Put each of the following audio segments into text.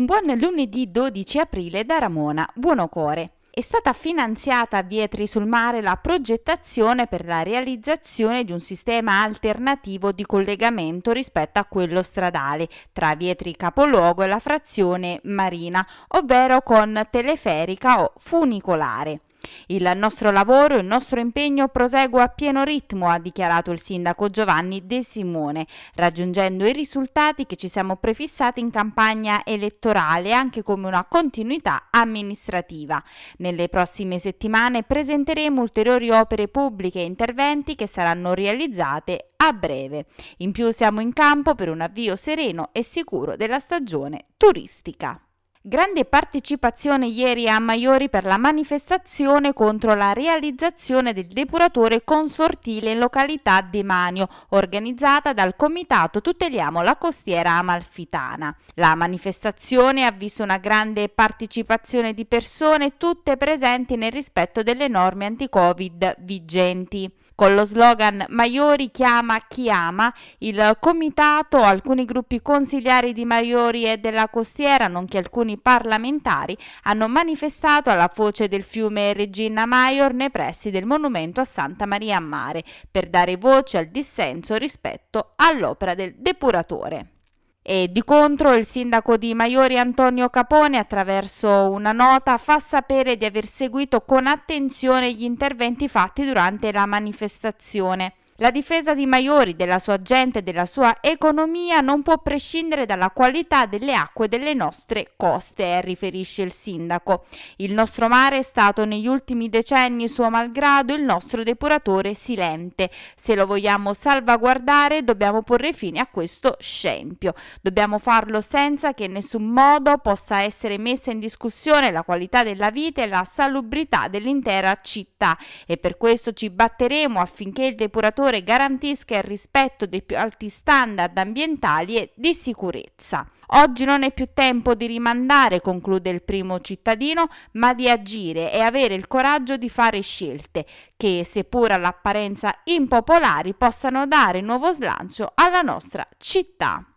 Un buon lunedì 12 aprile da Ramona Buonocore. È stata finanziata a Vietri sul Mare la progettazione per la realizzazione di un sistema alternativo di collegamento rispetto a quello stradale tra Vietri capoluogo e la frazione marina, ovvero con teleferica o funicolare. Il nostro lavoro, il nostro impegno prosegue a pieno ritmo, ha dichiarato il sindaco Giovanni De Simone, raggiungendo i risultati che ci siamo prefissati in campagna elettorale anche come una continuità amministrativa. Nelle prossime settimane presenteremo ulteriori opere pubbliche e interventi che saranno realizzate a breve. In più siamo in campo per un avvio sereno e sicuro della stagione turistica. Grande partecipazione ieri a Maiori per la manifestazione contro la realizzazione del depuratore consortile in località Demanio, organizzata dal comitato Tuteliamo la costiera amalfitana. La manifestazione ha visto una grande partecipazione di persone, tutte presenti nel rispetto delle norme anti-Covid vigenti. Con lo slogan Maiori chiama chi ama, il comitato, alcuni gruppi consigliari di Maiori e della costiera, nonché alcuni parlamentari, hanno manifestato alla foce del fiume Regina Maior nei pressi del monumento a Santa Maria a Mare per dare voce al dissenso rispetto all'opera del depuratore. E di contro il sindaco di Maiori Antonio Capone attraverso una nota fa sapere di aver seguito con attenzione gli interventi fatti durante la manifestazione. La difesa di Maiori, della sua gente e della sua economia non può prescindere dalla qualità delle acque delle nostre coste, riferisce il sindaco. Il nostro mare è stato negli ultimi decenni, suo malgrado, il nostro depuratore silente. Se lo vogliamo salvaguardare dobbiamo porre fine a questo scempio. Dobbiamo farlo senza che in nessun modo possa essere messa in discussione la qualità della vita e la salubrità dell'intera città e per questo ci batteremo affinché il depuratore settore garantisca il rispetto dei più alti standard ambientali e di sicurezza. Oggi non è più tempo di rimandare, conclude il primo cittadino, ma di agire e avere il coraggio di fare scelte che, seppur all'apparenza impopolari, possano dare nuovo slancio alla nostra città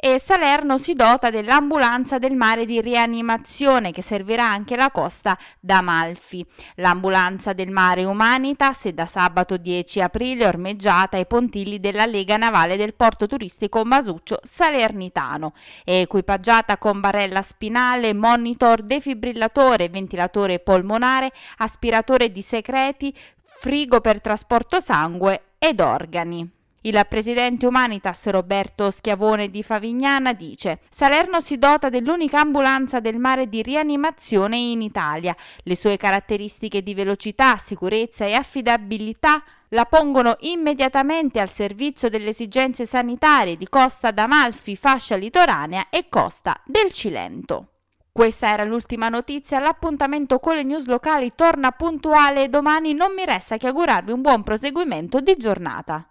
e Salerno si dota dell'ambulanza del mare di rianimazione che servirà anche la costa d'Amalfi. L'ambulanza del mare Humanitas è da sabato 10 aprile ormeggiata ai pontilli della Lega Navale del porto turistico Masuccio Salernitano. È equipaggiata con barella spinale, monitor, defibrillatore, ventilatore polmonare, aspiratore di secreti, frigo per trasporto sangue ed organi. Il presidente Humanitas Roberto Schiavone di Favignana dice Salerno si dota dell'unica ambulanza del mare di rianimazione in Italia. Le sue caratteristiche di velocità, sicurezza e affidabilità la pongono immediatamente al servizio delle esigenze sanitarie di Costa d'Amalfi, fascia litoranea e Costa del Cilento. Questa era l'ultima notizia, l'appuntamento con le news locali torna puntuale e domani non mi resta che augurarvi un buon proseguimento di giornata.